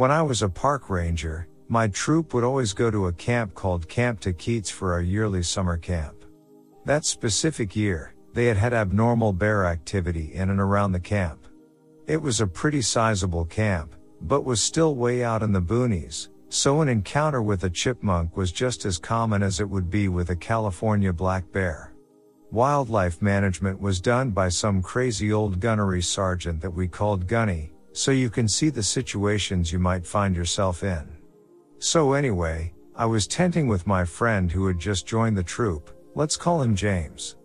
When I was a park ranger, my troop would always go to a camp called Camp Tahquitz for our yearly summer camp. That specific year, they had had abnormal bear activity in and around the camp. It was a pretty sizable camp, but was still way out in the boonies, so an encounter with a chipmunk was just as common as it would be with a California black bear. Wildlife management was done by some crazy old gunnery sergeant that we called Gunny, so you can see the situations you might find yourself in. So anyway, I was tenting with my friend who had just joined the troop, let's call him James.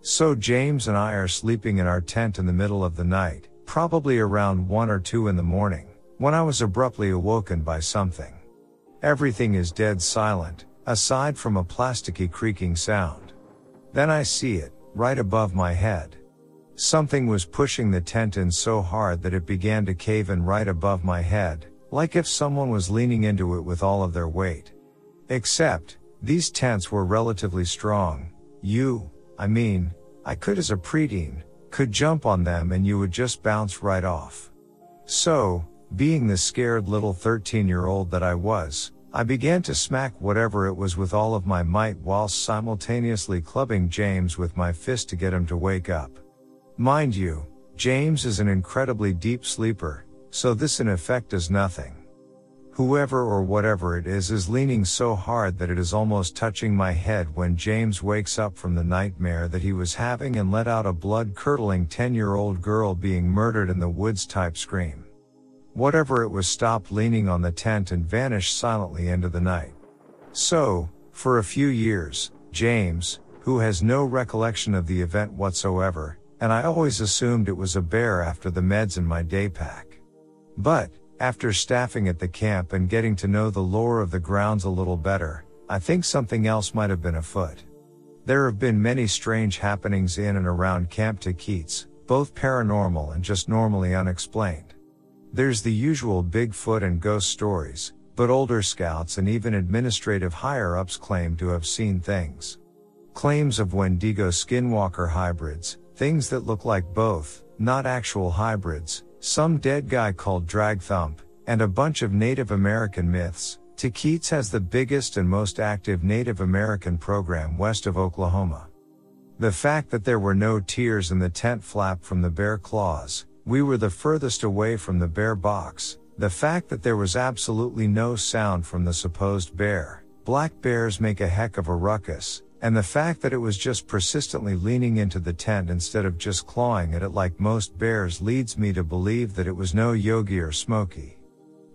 So James and I are sleeping in our tent in the middle of the night, probably around 1 or 2 in the morning, when I was abruptly awoken by something. Everything is dead silent, aside from a plasticky creaking sound. Then I see it, right above my head. Something was pushing the tent in so hard that it began to cave in right above my head, like if someone was leaning into it with all of their weight. Except, these tents were relatively strong. You, I mean, I could as a preteen, could jump on them and you would just bounce right off. So, being the scared little 13 year old that I was, I began to smack whatever it was with all of my might whilst simultaneously clubbing James with my fist to get him to wake up. Mind you, James is an incredibly deep sleeper, so this in effect does nothing. Whoever or whatever it is is leaning so hard that it is almost touching my head when James wakes up from the nightmare that he was having and let out a blood curdling 10 year old girl being murdered in the woods type scream. Whatever it was stopped leaning on the tent and vanished silently into the night. So, for a few years, James, who has no recollection of the event whatsoever, and I always assumed it was a bear after the meds in my day pack. But, after staffing at the camp and getting to know the lore of the grounds a little better, I think something else might have been afoot. There have been many strange happenings in and around Camp Tahquitz, both paranormal and just normally unexplained. There's the usual Bigfoot and ghost stories, but older scouts and even administrative higher ups claim to have seen things. Claims of Wendigo skinwalker hybrids, things that look like both, not actual hybrids, some dead guy called Drag Thump, and a bunch of Native American myths. Tahquitz has the biggest and most active Native American program west of Oklahoma. The fact that there were no tears in the tent flap from the bear claws, we were the furthest away from the bear box. The fact that there was absolutely no sound from the supposed bear. Black bears make a heck of a ruckus, and the fact that it was just persistently leaning into the tent instead of just clawing at it like most bears leads me to believe that it was no Yogi or Smokey.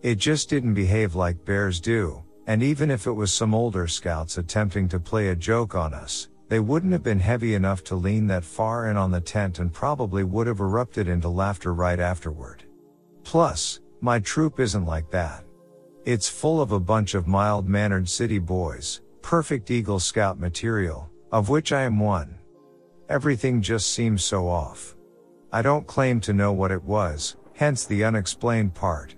It just didn't behave like bears do, and even if it was some older scouts attempting to play a joke on us, they wouldn't have been heavy enough to lean that far in on the tent and probably would have erupted into laughter right afterward. Plus, my troop isn't like that. It's full of a bunch of mild mannered city boys, perfect Eagle Scout material, of which I am one. Everything just seems so off. I don't claim to know what it was, hence the unexplained part.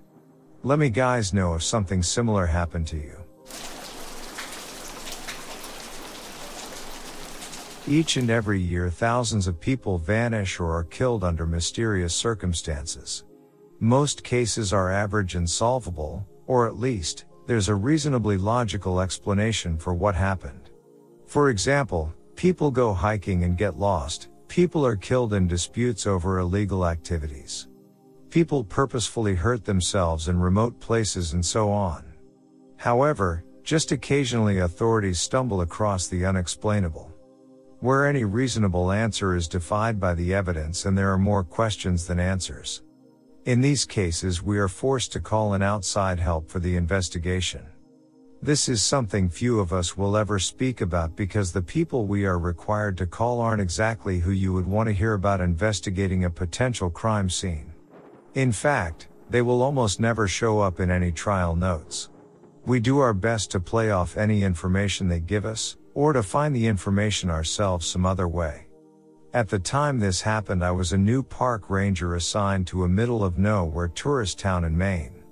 Let me guys know if something similar happened to you. Each and every year thousands of people vanish or are killed under mysterious circumstances. Most cases are average and solvable, or at least, there's a reasonably logical explanation for what happened. For example, people go hiking and get lost, people are killed in disputes over illegal activities. People purposefully hurt themselves in remote places and so on. However, just occasionally authorities stumble across the unexplainable where any reasonable answer is defied by the evidence and there are more questions than answers. In these cases, we are forced to call in outside help for the investigation. This is something few of us will ever speak about because the people we are required to call aren't exactly who you would want to hear about investigating a potential crime scene. In fact, they will almost never show up in any trial notes. We do our best to play off any information they give us, or to find the information ourselves some other way. At the time this happened, I was a new park ranger assigned to a middle of nowhere tourist town in Maine.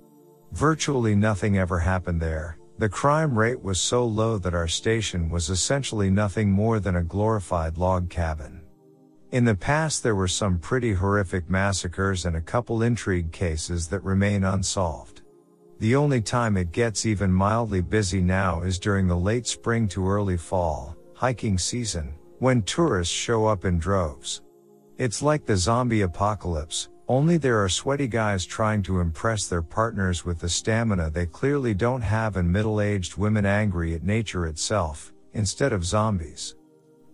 Virtually nothing ever happened there. The crime rate was so low that our station was essentially nothing more than a glorified log cabin. In the past, there were some pretty horrific massacres and a couple intrigue cases that remain unsolved. The only time it gets even mildly busy now is during the late spring to early fall, hiking season, when tourists show up in droves. It's like the zombie apocalypse, only there are sweaty guys trying to impress their partners with the stamina they clearly don't have and middle-aged women angry at nature itself, instead of zombies.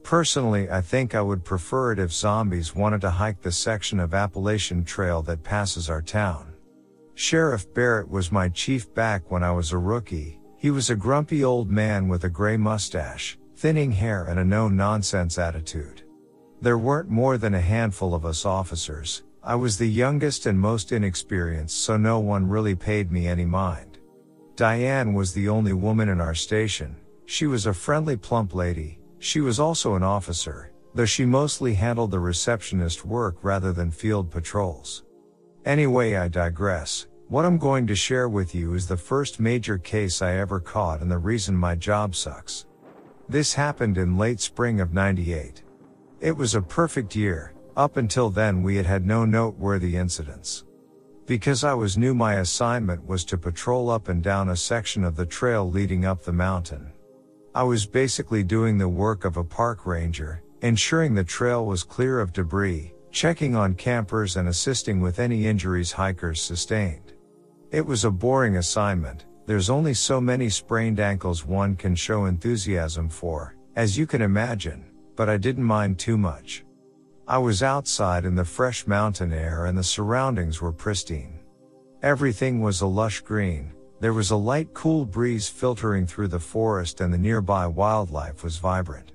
Personally, I think I would prefer it if zombies wanted to hike the section of Appalachian Trail that passes our town. Sheriff Barrett was my chief back when I was a rookie. He was a grumpy old man with a gray mustache, thinning hair and a no nonsense attitude. There weren't more than a handful of us officers, I was the youngest and most inexperienced, so no one really paid me any mind. Diane was the only woman in our station. She was a friendly, plump lady. She was also an officer, though she mostly handled the receptionist work rather than field patrols. Anyway, I digress. What I'm going to share with you is the first major case I ever caught and the reason my job sucks. This happened in late spring of 98. It was a perfect year, up until then we had had no noteworthy incidents. Because I was new my assignment was to patrol up and down a section of the trail leading up the mountain. I was basically doing the work of a park ranger, ensuring the trail was clear of debris, checking on campers and assisting with any injuries hikers sustained. It was a boring assignment, there's only so many sprained ankles one can show enthusiasm for, as you can imagine, but I didn't mind too much. I was outside in the fresh mountain air and the surroundings were pristine. Everything was a lush green, there was a light cool breeze filtering through the forest and the nearby wildlife was vibrant.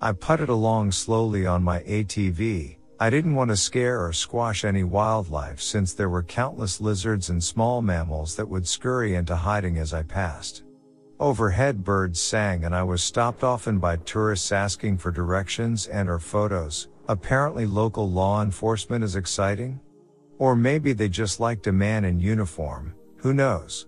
I putted along slowly on my ATV, I didn't want to scare or squash any wildlife since there were countless lizards and small mammals that would scurry into hiding as I passed. Overhead birds sang and I was stopped often by tourists asking for directions and or photos, Apparently local law enforcement is exciting? Or maybe they just liked a man in uniform, who knows?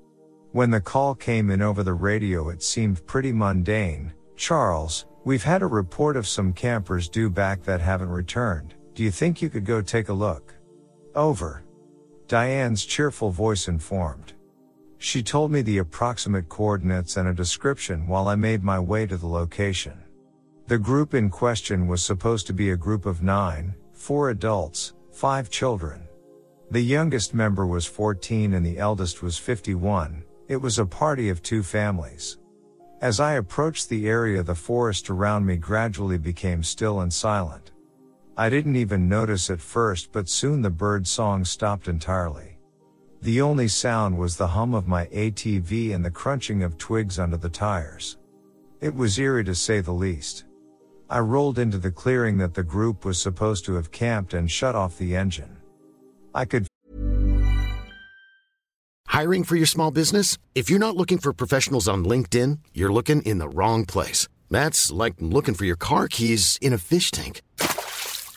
When the call came in over the radio it seemed pretty mundane. Charles, we've had a report of some campers due back that haven't returned. Do you think you could go take a look? Over. Diane's cheerful voice informed. She told me the approximate coordinates and a description while I made my way to the location. The group in question was supposed to be a group of nine, four adults, five children. The youngest member was 14 and the eldest was 51. It was a party of two families. As I approached the area, the forest around me gradually became still and silent. I didn't even notice at first, but soon the bird song stopped entirely. The only sound was the hum of my ATV and the crunching of twigs under the tires. It was eerie to say the least. I rolled into the clearing that the group was supposed to have camped and shut off the engine. I could. Hiring for your small business? If you're not looking for professionals on LinkedIn, you're looking in the wrong place. That's like looking for your car keys in a fish tank.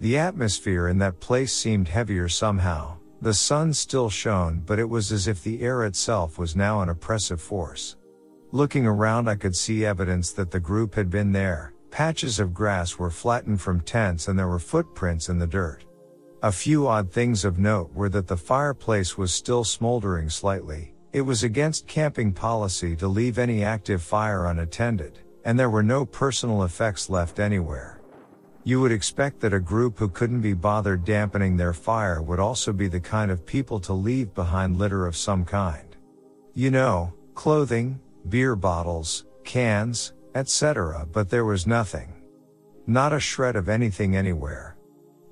The atmosphere in that place seemed heavier somehow. The sun still shone, but it was as if the air itself was now an oppressive force. Looking around, I could see evidence that the group had been there. Patches of grass were flattened from tents and there were footprints in the dirt. A few odd things of note were that the fireplace was still smoldering slightly. It was against camping policy to leave any active fire unattended, and there were no personal effects left anywhere. You would expect that a group who couldn't be bothered dampening their fire would also be the kind of people to leave behind litter of some kind. You know, clothing, beer bottles, cans, etc., but there was nothing. Not a shred of anything anywhere.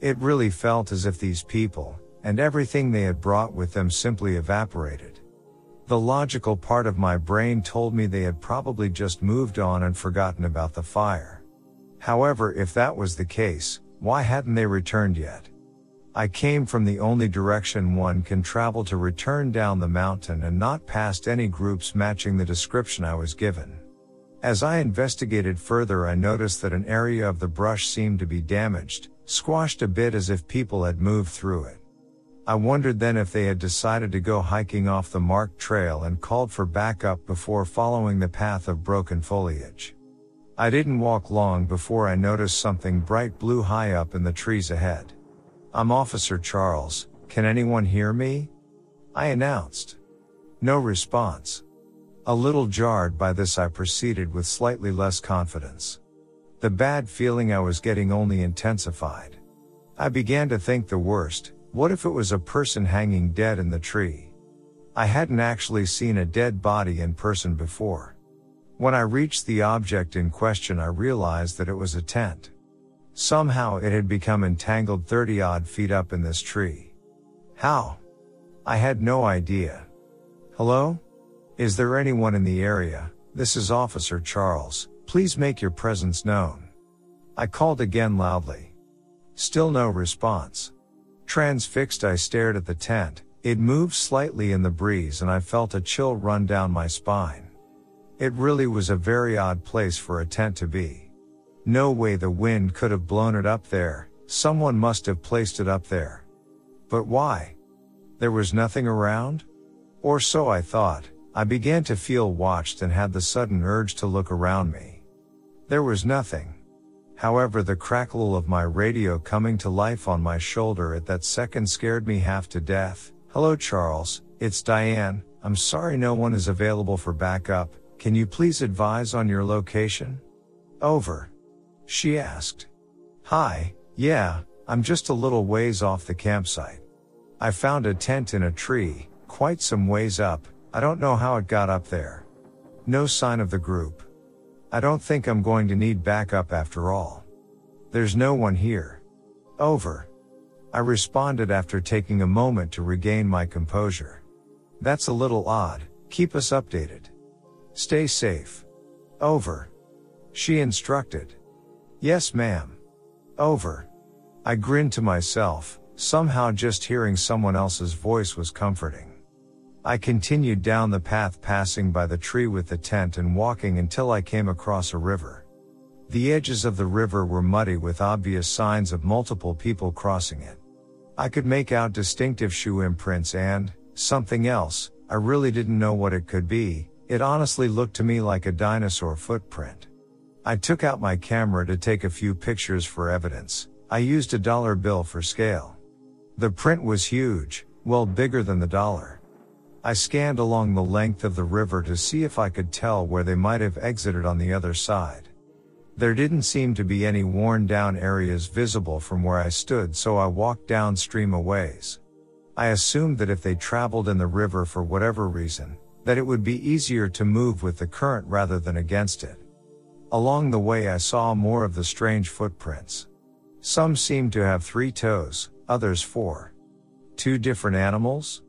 It really felt as if these people, and everything they had brought with them simply evaporated. The logical part of my brain told me they had probably just moved on and forgotten about the fire. However, if that was the case, why hadn't they returned yet? I came from the only direction one can travel to return down the mountain and not past any groups matching the description I was given. As I investigated further, I noticed that an area of the brush seemed to be damaged, squashed a bit as if people had moved through it. I wondered then if they had decided to go hiking off the marked trail and called for backup before following the path of broken foliage. I didn't walk long before I noticed something bright blue high up in the trees ahead. I'm Officer Charles, can anyone hear me? I announced. No response. A little jarred by this, I proceeded with slightly less confidence. The bad feeling I was getting only intensified. I began to think the worst, what if it was a person hanging dead in the tree? I hadn't actually seen a dead body in person before. When I reached the object in question, I realized that it was a tent. Somehow it had become entangled 30 odd feet up in this tree. How? I had no idea. Hello? Is there anyone in the area? This is Officer Charles. Please make your presence known. I called again loudly. Still no response. Transfixed, I stared at the tent. It moved slightly in the breeze and I felt a chill run down my spine. It really was a very odd place for a tent to be. No way the wind could have blown it up there. Someone must have placed it up there. But why? There was nothing around? Or so I thought. I began to feel watched and had the sudden urge to look around me. There was nothing. However, the crackle of my radio coming to life on my shoulder at that second scared me half to death. Hello, Charles. It's Diane. I'm sorry no one is available for backup. Can you please advise on your location? Over. She asked. Hi, yeah, I'm just a little ways off the campsite. I found a tent in a tree, quite some ways up, I don't know how it got up there. No sign of the group. I don't think I'm going to need backup after all. There's no one here. Over. I responded after taking a moment to regain my composure. That's a little odd, keep us updated. Stay safe. Over. She instructed. Yes ma'am. Over. I grinned to myself, somehow just hearing someone else's voice was comforting. I continued down the path passing by the tree with the tent and walking until I came across a river. The edges of the river were muddy with obvious signs of multiple people crossing it. I could make out distinctive shoe imprints and, something else, I really didn't know what it could be, it honestly looked to me like a dinosaur footprint. I took out my camera to take a few pictures for evidence. I used a dollar bill for scale. The print was huge, well bigger than the dollar. I scanned along the length of the river to see if I could tell where they might have exited on the other side. There didn't seem to be any worn down areas visible from where I stood so I walked downstream a ways. I assumed that if they traveled in the river for whatever reason, that it would be easier to move with the current rather than against it. Along the way I saw more of the strange footprints. Some seemed to have three toes, others four. Two different animals?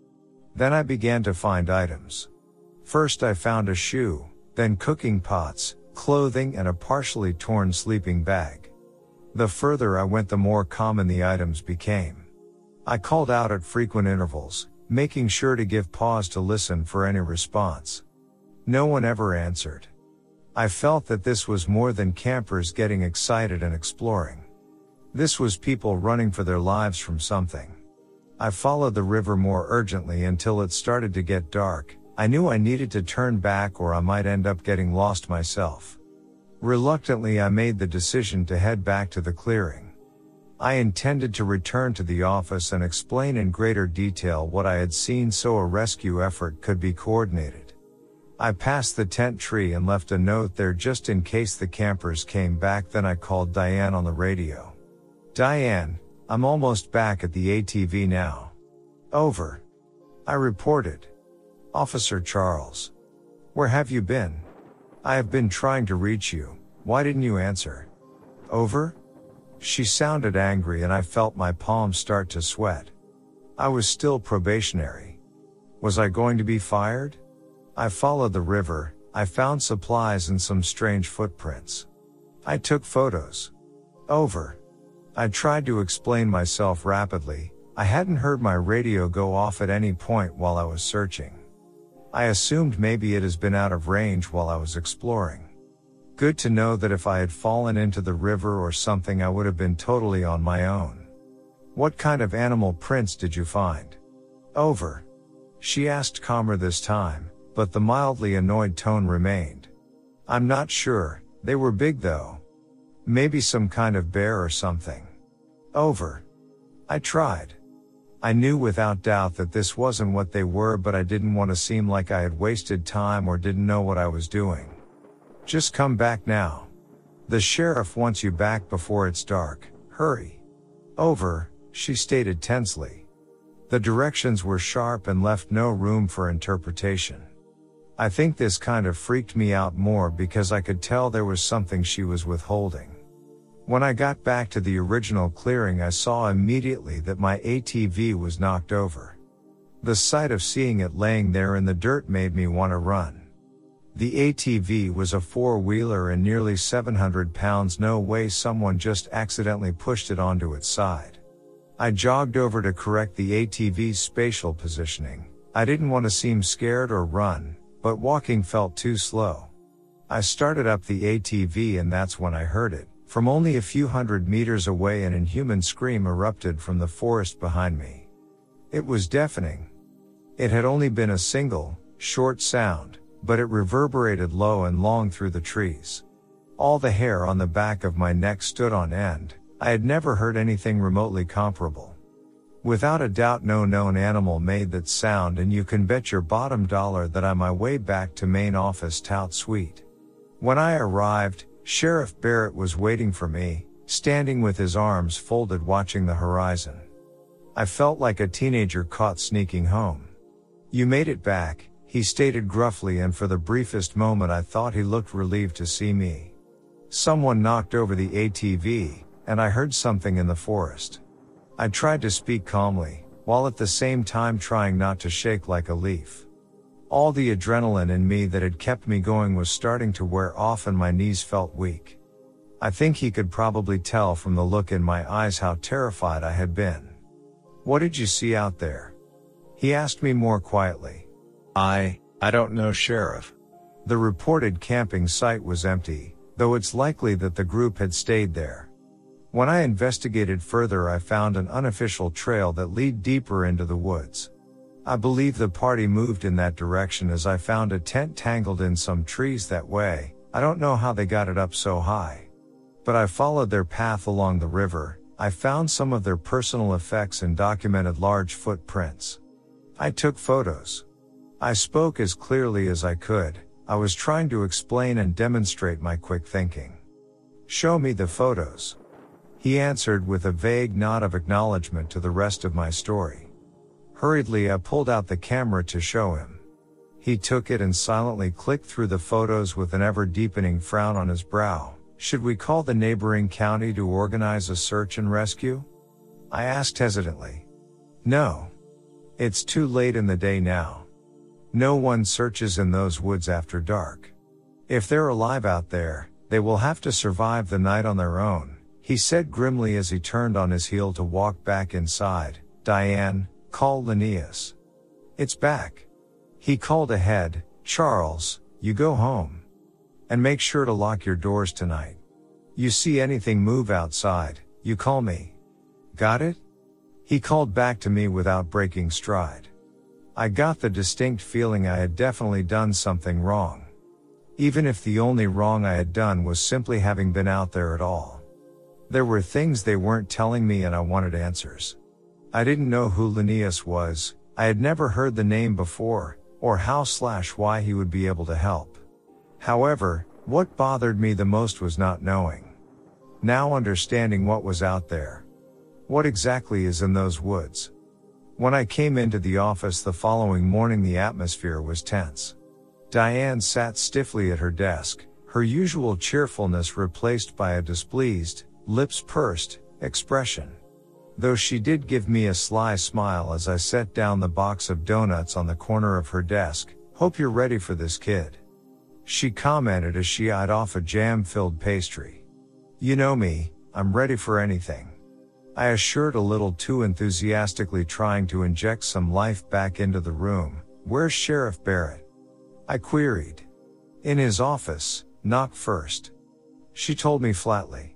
Then I began to find items. First I found a shoe, then cooking pots, clothing and a partially torn sleeping bag. The further I went the more common the items became. I called out at frequent intervals, making sure to give pause to listen for any response. No one ever answered. I felt that this was more than campers getting excited and exploring. This was people running for their lives from something. I followed the river more urgently until it started to get dark. I knew I needed to turn back or I might end up getting lost myself. Reluctantly, I made the decision to head back to the clearing. I intended to return to the office and explain in greater detail what I had seen so a rescue effort could be coordinated. I passed the tent tree and left a note there just in case the campers came back. Then I called Diane on the radio. Diane, I'm almost back at the ATV now. Over. I reported. Officer Charles. Where have you been? I have been trying to reach you, why didn't you answer? Over? She sounded angry and I felt my palms start to sweat. I was still probationary. Was I going to be fired? I followed the river, I found supplies and some strange footprints. I took photos. Over. I tried to explain myself rapidly, I hadn't heard my radio go off at any point while I was searching. I assumed maybe it has been out of range while I was exploring. Good to know that if I had fallen into the river or something I would have been totally on my own. What kind of animal prints did you find? Over. She asked calmer this time, but the mildly annoyed tone remained. I'm not sure, they were big though. Maybe some kind of bear or something. Over. I tried. I knew without doubt that this wasn't what they were, but I didn't want to seem like I had wasted time or didn't know what I was doing. Just come back now. The sheriff wants you back before it's dark. Hurry. Over, she stated tensely. The directions were sharp and left no room for interpretation. I think this kind of freaked me out more because I could tell there was something she was withholding. When I got back to the original clearing, I saw immediately that my ATV was knocked over. The sight of seeing it laying there in the dirt made me want to run. The ATV was a four wheeler and nearly 700 pounds, no way someone just accidentally pushed it onto its side. I jogged over to correct the ATV's spatial positioning. I didn't want to seem scared or run, but walking felt too slow. I started up the ATV and that's when I heard it. From only a few hundred meters away an inhuman scream erupted from the forest behind me. It was deafening. It had only been a single, short sound, but it reverberated low and long through the trees. All the hair on the back of my neck stood on end. I had never heard anything remotely comparable. Without a doubt no known animal made that sound and you can bet your bottom dollar that I'm my way back to main office tout suite. When I arrived, Sheriff Barrett was waiting for me, standing with his arms folded watching the horizon. I felt like a teenager caught sneaking home. You made it back, he stated gruffly and for the briefest moment I thought he looked relieved to see me. Someone knocked over the ATV, and I heard something in the forest. I tried to speak calmly, while at the same time trying not to shake like a leaf. All the adrenaline in me that had kept me going was starting to wear off and my knees felt weak. I think he could probably tell from the look in my eyes how terrified I had been. What did you see out there? He asked me more quietly. I, I don't know, Sheriff. The reported camping site was empty, though it's likely that the group had stayed there. When I investigated further, I found an unofficial trail that lead deeper into the woods. I believe the party moved in that direction as I found a tent tangled in some trees that way. I don't know how they got it up so high. But I followed their path along the river. I found some of their personal effects and documented large footprints. I took photos. I spoke as clearly as I could. I was trying to explain and demonstrate my quick thinking. Show me the photos. He answered with a vague nod of acknowledgement to the rest of my story. Hurriedly I pulled out the camera to show him. He took it and silently clicked through the photos with an ever deepening frown on his brow. Should we call the neighboring county to organize a search and rescue? I asked hesitantly. No. It's too late in the day now. No one searches in those woods after dark. If they're alive out there, they will have to survive the night on their own, he said grimly as he turned on his heel to walk back inside. Diane, Call Linnaeus. It's back. He called ahead, Charles, you go home. And make sure to lock your doors tonight. You see anything move outside, you call me. Got it? He called back to me without breaking stride. I got the distinct feeling I had definitely done something wrong. Even if the only wrong I had done was simply having been out there at all. There were things they weren't telling me and I wanted answers. I didn't know who Linnaeus was, I had never heard the name before, or how slash why he would be able to help. However, what bothered me the most was not knowing. Now understanding what was out there. What exactly is in those woods? When I came into the office the following morning the atmosphere was tense. Diane sat stiffly at her desk, her usual cheerfulness replaced by a displeased, lips pursed, expression. Though she did give me a sly smile as I set down the box of donuts on the corner of her desk, hope you're ready for this kid. She commented as she eyed off a jam filled pastry. You know me, I'm ready for anything. I assured a little too enthusiastically trying to inject some life back into the room. Where's Sheriff Barrett? I queried. In his office, knock first. She told me flatly.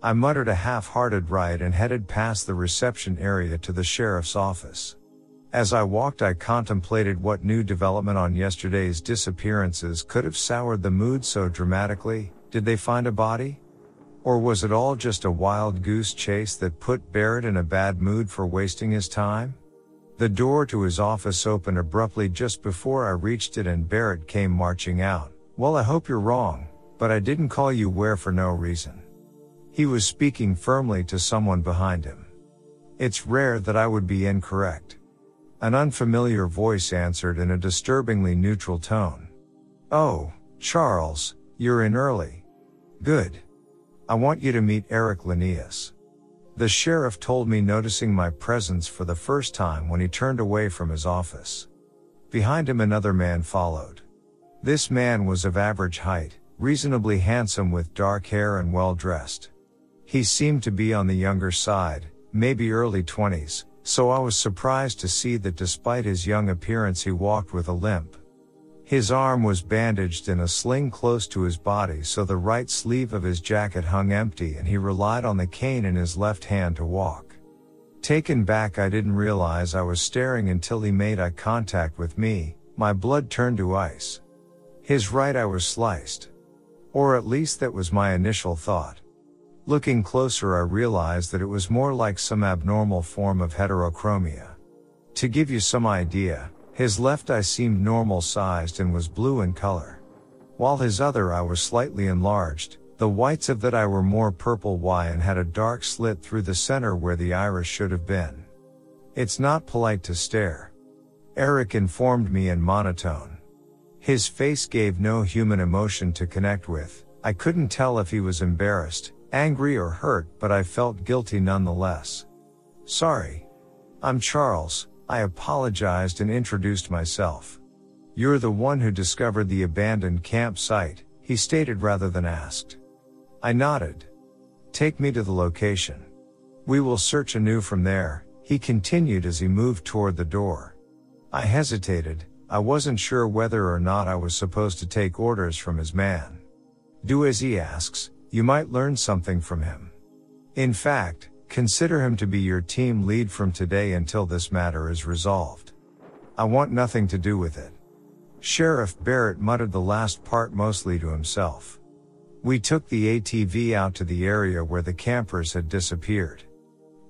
I muttered a half-hearted right and headed past the reception area to the sheriff's office. As I walked I contemplated what new development on yesterday's disappearances could have soured the mood so dramatically. Did they find a body? Or was it all just a wild goose chase that put Barrett in a bad mood for wasting his time? The door to his office opened abruptly just before I reached it and Barrett came marching out. Well, I hope you're wrong, but I didn't call you where for no reason. He was speaking firmly to someone behind him. It's rare that I would be incorrect. An unfamiliar voice answered in a disturbingly neutral tone. Oh, Charles, you're in early. Good. I want you to meet Eric Linnaeus. The sheriff told me noticing my presence for the first time when he turned away from his office. Behind him another man followed. This man was of average height, reasonably handsome with dark hair and well dressed. He seemed to be on the younger side, maybe early twenties, so I was surprised to see that despite his young appearance he walked with a limp. His arm was bandaged in a sling close to his body so the right sleeve of his jacket hung empty and he relied on the cane in his left hand to walk. Taken back I didn't realize I was staring until he made eye contact with me, my blood turned to ice. His right eye was sliced. Or at least that was my initial thought. Looking closer I realized that it was more like some abnormal form of heterochromia. To give you some idea, his left eye seemed normal sized and was blue in color. While his other eye was slightly enlarged, the whites of that eye were more purple Y and had a dark slit through the center where the iris should have been. It's not polite to stare. Eric informed me in monotone. His face gave no human emotion to connect with. I couldn't tell if he was embarrassed, angry or hurt, but I felt guilty nonetheless. Sorry. I'm Charles, I apologized and introduced myself. You're the one who discovered the abandoned campsite, he stated rather than asked. I nodded. Take me to the location. We will search anew from there, he continued as he moved toward the door. I hesitated, I wasn't sure whether or not I was supposed to take orders from his man. Do as he asks, you might learn something from him. In fact, Consider him to be your team lead from today until this matter is resolved. I want nothing to do with it. Sheriff Barrett muttered the last part mostly to himself. We took the ATV out to the area where the campers had disappeared.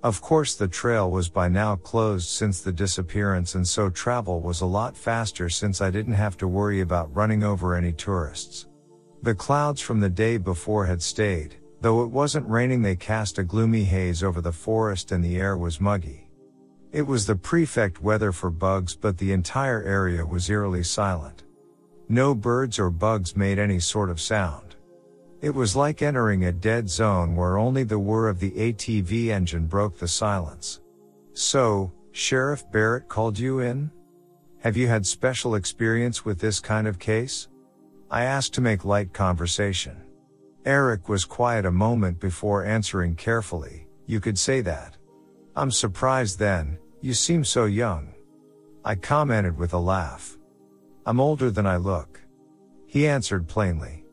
Of course the trail was by now closed since the disappearance and so travel was a lot faster since I didn't have to worry about running over any tourists. The clouds from the day before had stayed, Though it wasn't raining, they cast a gloomy haze over the forest and the air was muggy. It was the prefect weather for bugs, but the entire area was eerily silent. No birds or bugs made any sort of sound. It was like entering a dead zone where only the whir of the ATV engine broke the silence. So, Sheriff Barrett called you in? Have you had special experience with this kind of case? I asked to make light conversation. Eric was quiet a moment before answering carefully, you could say that. I'm surprised then, you seem so young. I commented with a laugh. I'm older than I look. He answered plainly.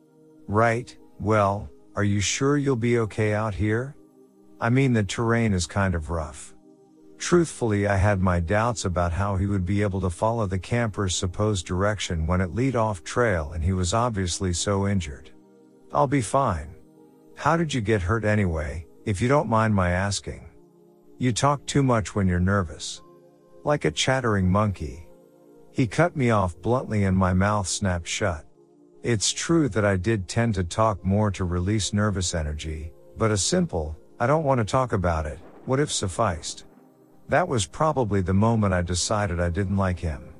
Right, well, are you sure you'll be okay out here? I mean the terrain is kind of rough. Truthfully I had my doubts about how he would be able to follow the camper's supposed direction when it lead off trail and he was obviously so injured. I'll be fine. How did you get hurt anyway, if you don't mind my asking? You talk too much when you're nervous. Like a chattering monkey. He cut me off bluntly and my mouth snapped shut. It's true that I did tend to talk more to release nervous energy, but a simple, I don't want to talk about it, what if sufficed. That was probably the moment I decided I didn't like him.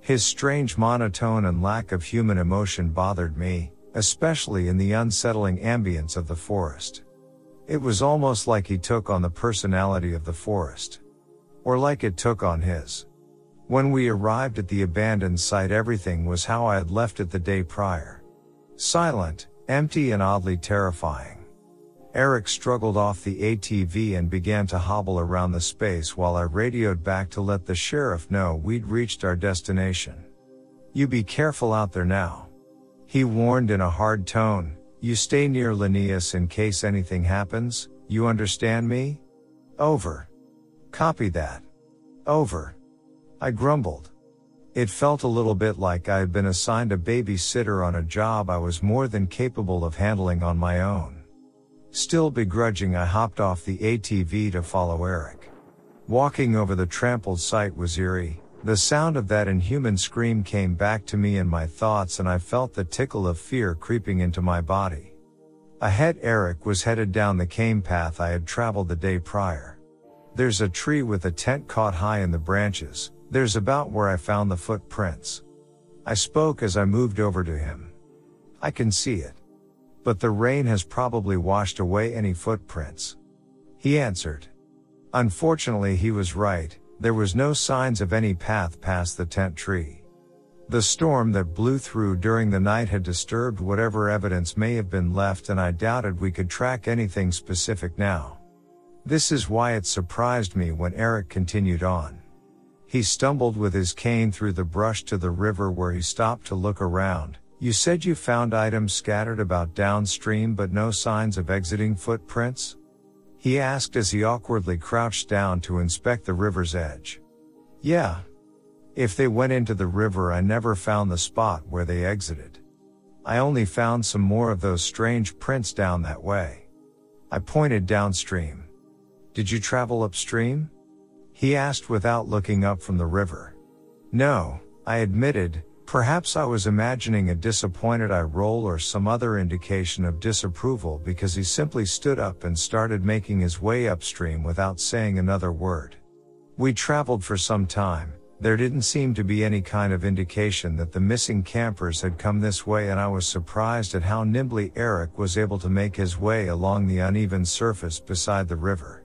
His strange monotone and lack of human emotion bothered me, especially in the unsettling ambience of the forest. It was almost like he took on the personality of the forest. Or like it took on his. When we arrived at the abandoned site everything was how I had left it the day prior. Silent, empty and oddly terrifying. Eric struggled off the ATV and began to hobble around the space while I radioed back to let the sheriff know we'd reached our destination. You be careful out there now. He warned in a hard tone, you stay near Linnaeus in case anything happens, you understand me? Over. Copy that. Over. I grumbled. It felt a little bit like I had been assigned a babysitter on a job I was more than capable of handling on my own. Still begrudging, I hopped off the ATV to follow Eric. Walking over the trampled site was eerie. The sound of that inhuman scream came back to me in my thoughts and I felt the tickle of fear creeping into my body. Ahead Eric was headed down the cane path I had traveled the day prior. There's a tree with a tent caught high in the branches. There's about where I found the footprints. I spoke as I moved over to him. I can see it. But the rain has probably washed away any footprints. He answered. Unfortunately, he was right. There was no signs of any path past the tent tree. The storm that blew through during the night had disturbed whatever evidence may have been left and I doubted we could track anything specific now. This is why it surprised me when Eric continued on. He stumbled with his cane through the brush to the river where he stopped to look around. You said you found items scattered about downstream but no signs of exiting footprints? He asked as he awkwardly crouched down to inspect the river's edge. Yeah. If they went into the river, I never found the spot where they exited. I only found some more of those strange prints down that way. I pointed downstream. Did you travel upstream? He asked without looking up from the river. No, I admitted, perhaps I was imagining a disappointed eye roll or some other indication of disapproval because he simply stood up and started making his way upstream without saying another word. We traveled for some time, there didn't seem to be any kind of indication that the missing campers had come this way and I was surprised at how nimbly Eric was able to make his way along the uneven surface beside the river.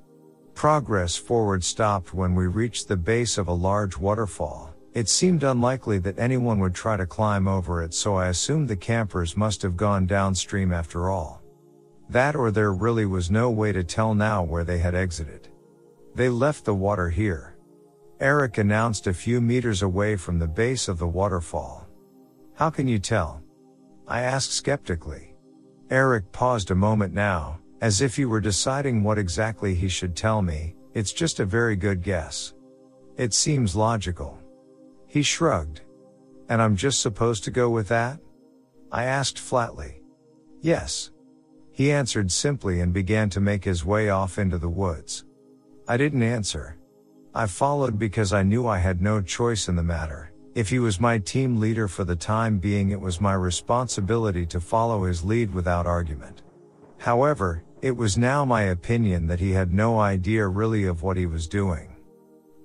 Progress forward stopped when we reached the base of a large waterfall. It seemed unlikely that anyone would try to climb over it, so I assumed the campers must have gone downstream after all. That or there really was no way to tell now where they had exited. They left the water here. Eric announced a few meters away from the base of the waterfall. How can you tell? I asked skeptically. Eric paused a moment now, as if he were deciding what exactly he should tell me, it's just a very good guess. It seems logical. He shrugged. And I'm just supposed to go with that? I asked flatly. Yes. He answered simply and began to make his way off into the woods. I didn't answer. I followed because I knew I had no choice in the matter. If he was my team leader for the time being, it was my responsibility to follow his lead without argument. However, it was now my opinion that he had no idea really of what he was doing.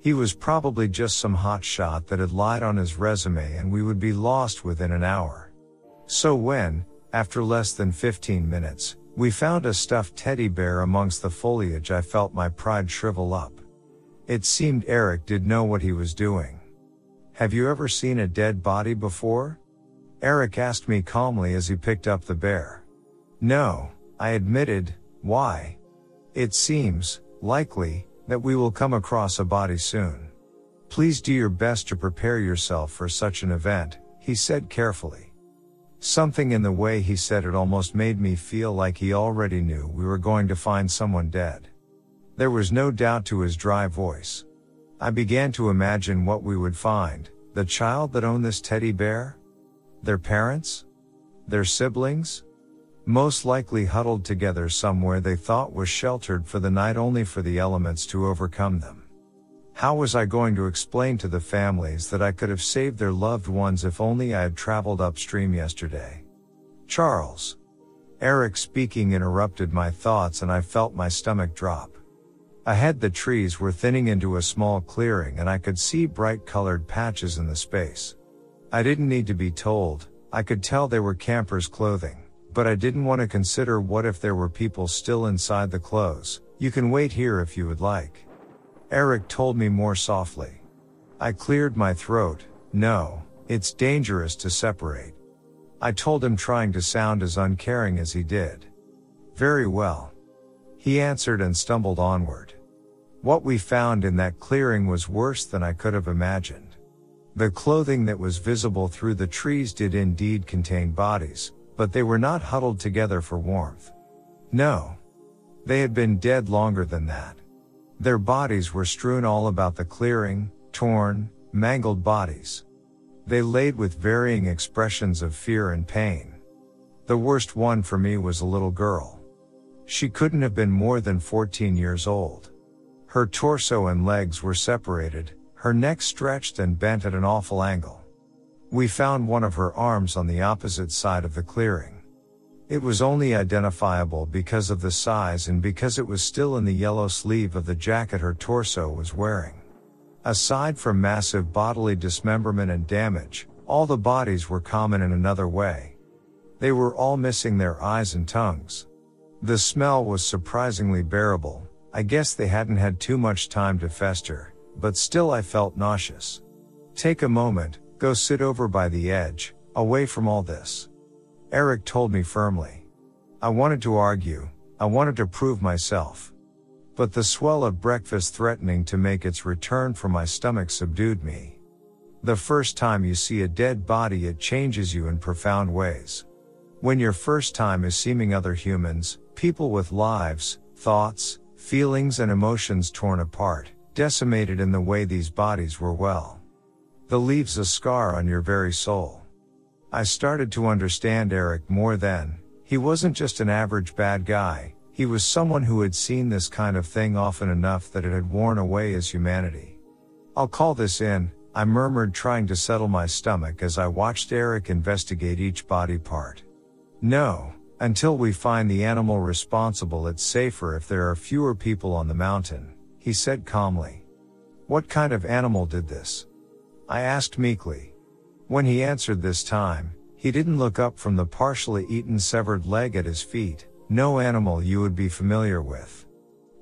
He was probably just some hotshot that had lied on his resume and we would be lost within an hour. So when, after less than 15 minutes, we found a stuffed teddy bear amongst the foliage, I felt my pride shrivel up. It seemed Eric did know what he was doing. Have you ever seen a dead body before? Eric asked me calmly as he picked up the bear. No, I admitted, why? It seems, likely, that we will come across a body soon. Please do your best to prepare yourself for such an event, he said carefully. Something in the way he said it almost made me feel like he already knew we were going to find someone dead. There was no doubt to his dry voice. I began to imagine what we would find, the child that owned this teddy bear? Their parents? Their siblings? Most likely huddled together somewhere they thought was sheltered for the night only for the elements to overcome them. How was I going to explain to the families that I could have saved their loved ones if only I had traveled upstream yesterday? Charles. Eric speaking interrupted my thoughts and I felt my stomach drop. Ahead the trees were thinning into a small clearing and I could see bright colored patches in the space. I didn't need to be told, I could tell they were campers' clothing, but I didn't want to consider what if there were people still inside the clothes. You can wait here if you would like. Eric told me more softly. I cleared my throat. No, it's dangerous to separate. I told him trying to sound as uncaring as he did. Very well. He answered and stumbled onward. What we found in that clearing was worse than I could have imagined. The clothing that was visible through the trees did indeed contain bodies, but they were not huddled together for warmth. No. They had been dead longer than that. Their bodies were strewn all about the clearing, torn, mangled bodies. They laid with varying expressions of fear and pain. The worst one for me was a little girl. She couldn't have been more than 14 years old. Her torso and legs were separated, her neck stretched and bent at an awful angle. We found one of her arms on the opposite side of the clearing. It was only identifiable because of the size and because it was still in the yellow sleeve of the jacket her torso was wearing. Aside from massive bodily dismemberment and damage, all the bodies were common in another way. They were all missing their eyes and tongues. The smell was surprisingly bearable, I guess they hadn't had too much time to fester, but still I felt nauseous. Take a moment, go sit over by the edge, away from all this. Eric told me firmly. I wanted to argue, I wanted to prove myself. But the swell of breakfast threatening to make its return from my stomach subdued me. The first time you see a dead body it changes you in profound ways. When your first time is seeming other humans, people with lives, thoughts, feelings and emotions torn apart, decimated in the way these bodies were well. The leaves a scar on your very soul. I started to understand Eric more then, he wasn't just an average bad guy, he was someone who had seen this kind of thing often enough that it had worn away his humanity. I'll call this in, I murmured trying to settle my stomach as I watched Eric investigate each body part. No, until we find the animal responsible, it's safer if there are fewer people on the mountain, he said calmly. What kind of animal did this? I asked meekly. When he answered this time, he didn't look up from the partially eaten severed leg at his feet, no animal you would be familiar with.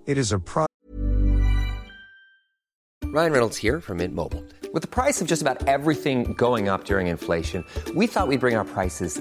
It is a pro- Ryan Reynolds here from Mint Mobile. With the price of just about everything going up during inflation, we thought we'd bring our prices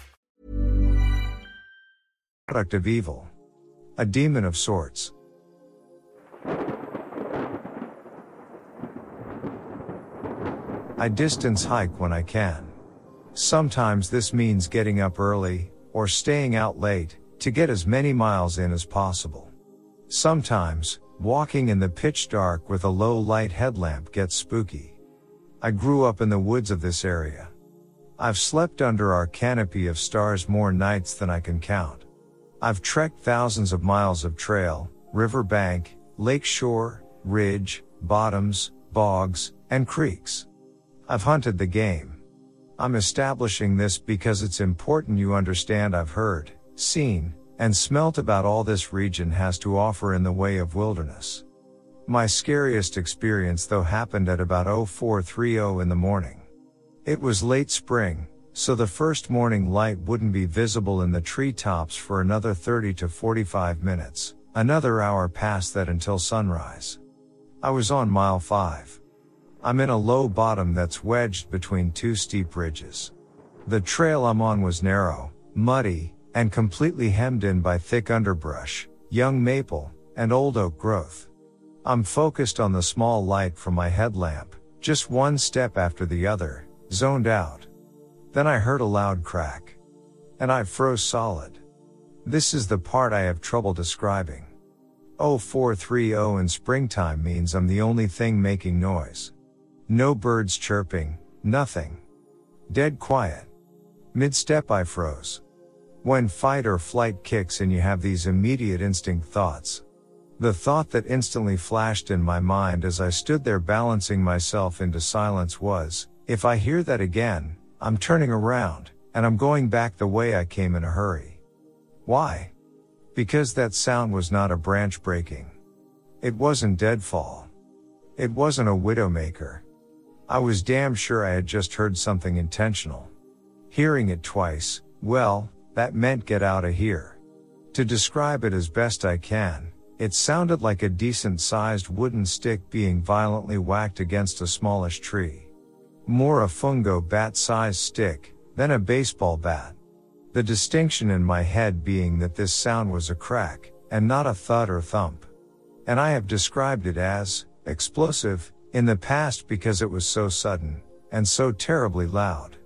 Product of evil. A demon of sorts. I distance hike when I can. Sometimes this means getting up early, or staying out late, to get as many miles in as possible. Sometimes, walking in the pitch dark with a low light headlamp gets spooky. I grew up in the woods of this area. I've slept under our canopy of stars more nights than I can count. I've trekked thousands of miles of trail, river bank, lake shore, ridge, bottoms, bogs, and creeks. I've hunted the game. I'm establishing this because it's important you understand I've heard, seen, and smelt about all this region has to offer in the way of wilderness. My scariest experience though happened at about 0430 in the morning. It was late spring, so the first morning light wouldn't be visible in the treetops for another 30 to 45 minutes, another hour passed that until sunrise. I was on mile 5. I'm in a low bottom that's wedged between two steep ridges. The trail I'm on was narrow, muddy, and completely hemmed in by thick underbrush, young maple, and old oak growth. I'm focused on the small light from my headlamp, just one step after the other, zoned out. Then I heard a loud crack. And I froze solid. This is the part I have trouble describing. 0430 in springtime means I'm the only thing making noise. No birds chirping, nothing. Dead quiet. Mid step I froze. When fight or flight kicks and you have these immediate instinct thoughts. The thought that instantly flashed in my mind as I stood there balancing myself into silence was, if I hear that again, I'm turning around, and I'm going back the way I came in a hurry. Why? Because that sound was not a branch breaking. It wasn't deadfall. It wasn't a widowmaker. I was damn sure I had just heard something intentional. Hearing it twice, well, that meant get out of here. To describe it as best I can, it sounded like a decent sized wooden stick being violently whacked against a smallish tree. More a fungo bat sized stick than a baseball bat. The distinction in my head being that this sound was a crack and not a thud or thump. And I have described it as explosive in the past because it was so sudden, and so terribly loud.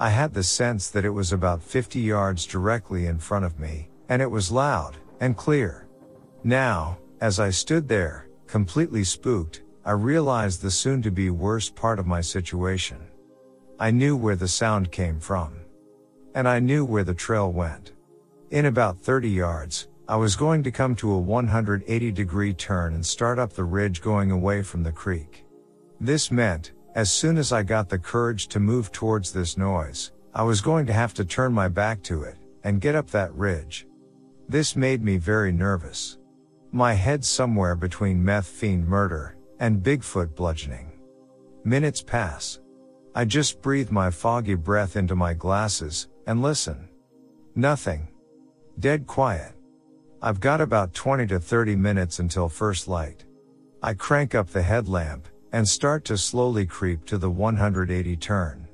I had the sense that it was about 50 yards directly in front of me, and it was loud, and clear. Now, as I stood there, completely spooked, I realized the soon to be worst part of my situation. I knew where the sound came from. And I knew where the trail went. In about 30 yards, I was going to come to a 180 degree turn and start up the ridge going away from the creek. This meant, as soon as I got the courage to move towards this noise, I was going to have to turn my back to it and get up that ridge. This made me very nervous. My head somewhere between meth fiend murder and Bigfoot bludgeoning. Minutes pass. I just breathe my foggy breath into my glasses and listen. Nothing. Dead quiet. I've got about 20 to 30 minutes until first light. I crank up the headlamp and start to slowly creep to the 180 turn.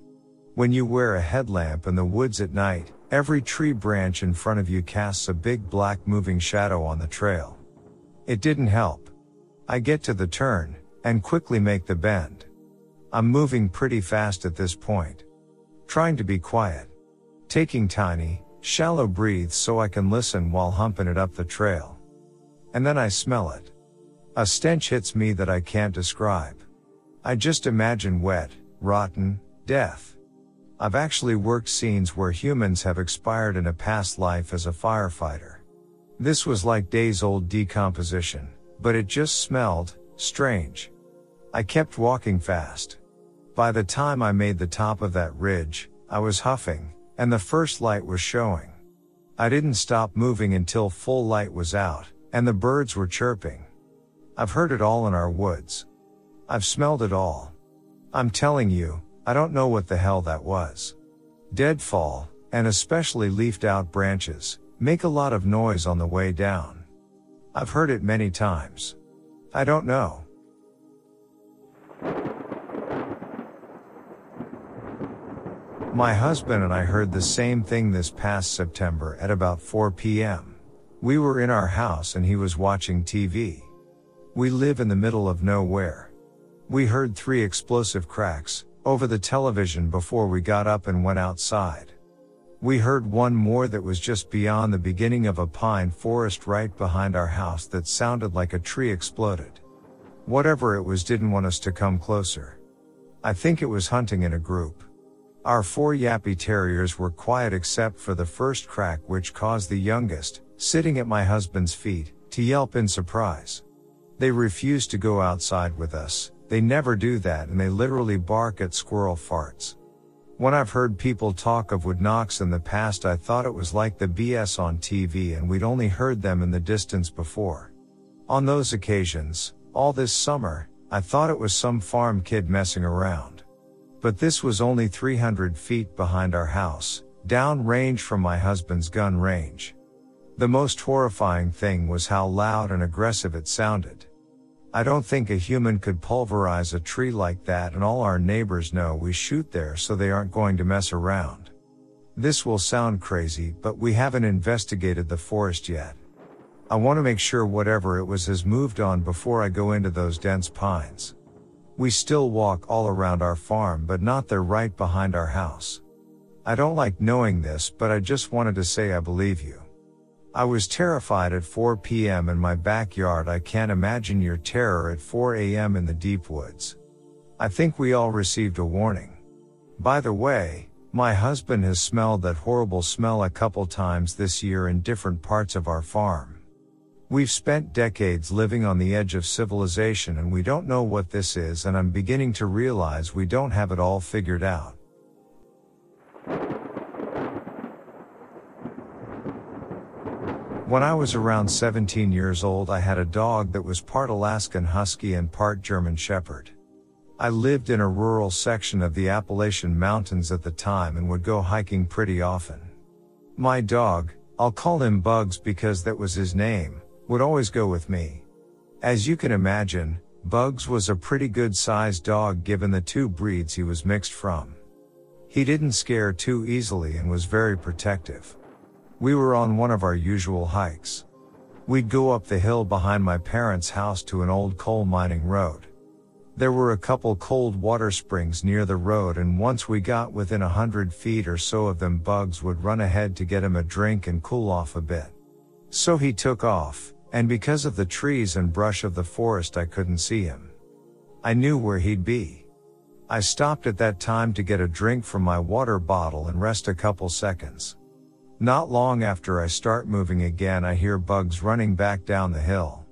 When you wear a headlamp in the woods at night, every tree branch in front of you casts a big black moving shadow on the trail. It didn't help. I get to the turn and quickly make the bend. I'm moving pretty fast at this point. Trying to be quiet. Taking tiny, shallow breaths so I can listen while humping it up the trail. And then I smell it. A stench hits me that I can't describe. I just imagine wet, rotten, death. I've actually worked scenes where humans have expired in a past life as a firefighter. This was like days old decomposition, but it just smelled strange. I kept walking fast. By the time I made the top of that ridge, I was huffing, and the first light was showing. I didn't stop moving until full light was out, and the birds were chirping. I've heard it all in our woods. I've smelled it all. I'm telling you, I don't know what the hell that was. Deadfall, and especially leafed out branches, make a lot of noise on the way down. I've heard it many times. I don't know. My husband and I heard the same thing this past September at about 4 p.m. We were in our house and he was watching TV. We live in the middle of nowhere. We heard three explosive cracks over the television before we got up and went outside. We heard one more that was just beyond the beginning of a pine forest right behind our house that sounded like a tree exploded. Whatever it was didn't want us to come closer. I think it was hunting in a group. Our four yappy terriers were quiet except for the first crack which caused the youngest, sitting at my husband's feet, to yelp in surprise. They refuse to go outside with us, they never do that and they literally bark at squirrel farts. When I've heard people talk of wood knocks in the past I thought it was like the BS on TV and we'd only heard them in the distance before. On those occasions, all this summer, I thought it was some farm kid messing around. But this was only 300 feet behind our house, down range from my husband's gun range. The most horrifying thing was how loud and aggressive it sounded. I don't think a human could pulverize a tree like that and all our neighbors know we shoot there so they aren't going to mess around. This will sound crazy, but we haven't investigated the forest yet. I want to make sure whatever it was has moved on before I go into those dense pines. We still walk all around our farm, but not there right behind our house. I don't like knowing this, but I just wanted to say I believe you. I was terrified at 4 p.m. in my backyard. I can't imagine your terror at 4 a.m. in the deep woods. I think we all received a warning. By the way, my husband has smelled that horrible smell a couple times this year in different parts of our farm. We've spent decades living on the edge of civilization and we don't know what this is and I'm beginning to realize we don't have it all figured out. When I was around 17 years old, I had a dog that was part Alaskan Husky and part German Shepherd. I lived in a rural section of the Appalachian Mountains at the time and would go hiking pretty often. My dog, I'll call him Bugs because that was his name, would always go with me. As you can imagine, Bugs was a pretty good sized dog given the two breeds he was mixed from. He didn't scare too easily and was very protective. We were on one of our usual hikes. We'd go up the hill behind my parents' house to an old coal mining road. There were a couple cold water springs near the road and once we got within a hundred feet or so of them bugs would run ahead to get him a drink and cool off a bit. So he took off, and because of the trees and brush of the forest, I couldn't see him. I knew where he'd be. I stopped at that time to get a drink from my water bottle and rest a couple seconds. Not long after I start moving again, I hear bugs running back down the hill.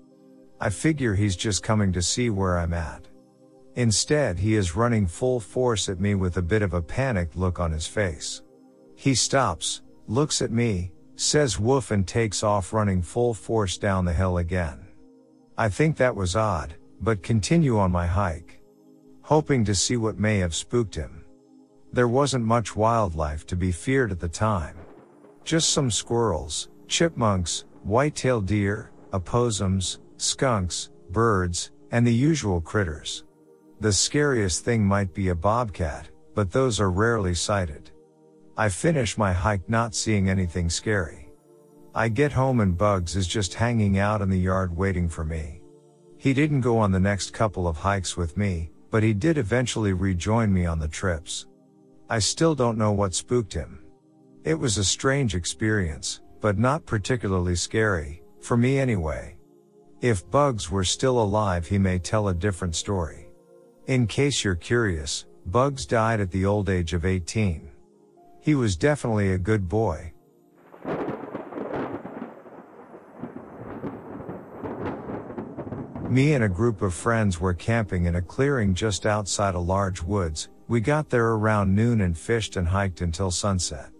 I figure he's just coming to see where I'm at. Instead, he is running full force at me with a bit of a panicked look on his face. He stops, looks at me, says woof and takes off running full force down the hill again. I think that was odd, but continue on my hike. Hoping to see what may have spooked him. There wasn't much wildlife to be feared at the time. Just some squirrels, chipmunks, white-tailed deer, opossums, skunks, birds, and the usual critters. The scariest thing might be a bobcat, but those are rarely sighted. I finish my hike not seeing anything scary. I get home and Bugs is just hanging out in the yard waiting for me. He didn't go on the next couple of hikes with me, but he did eventually rejoin me on the trips. I still don't know what spooked him. It was a strange experience, but not particularly scary, for me anyway. If Bugs were still alive, he may tell a different story. In case you're curious, Bugs died at the old age of 18. He was definitely a good boy. Me and a group of friends were camping in a clearing just outside a large woods. We got there around noon and fished and hiked until sunset.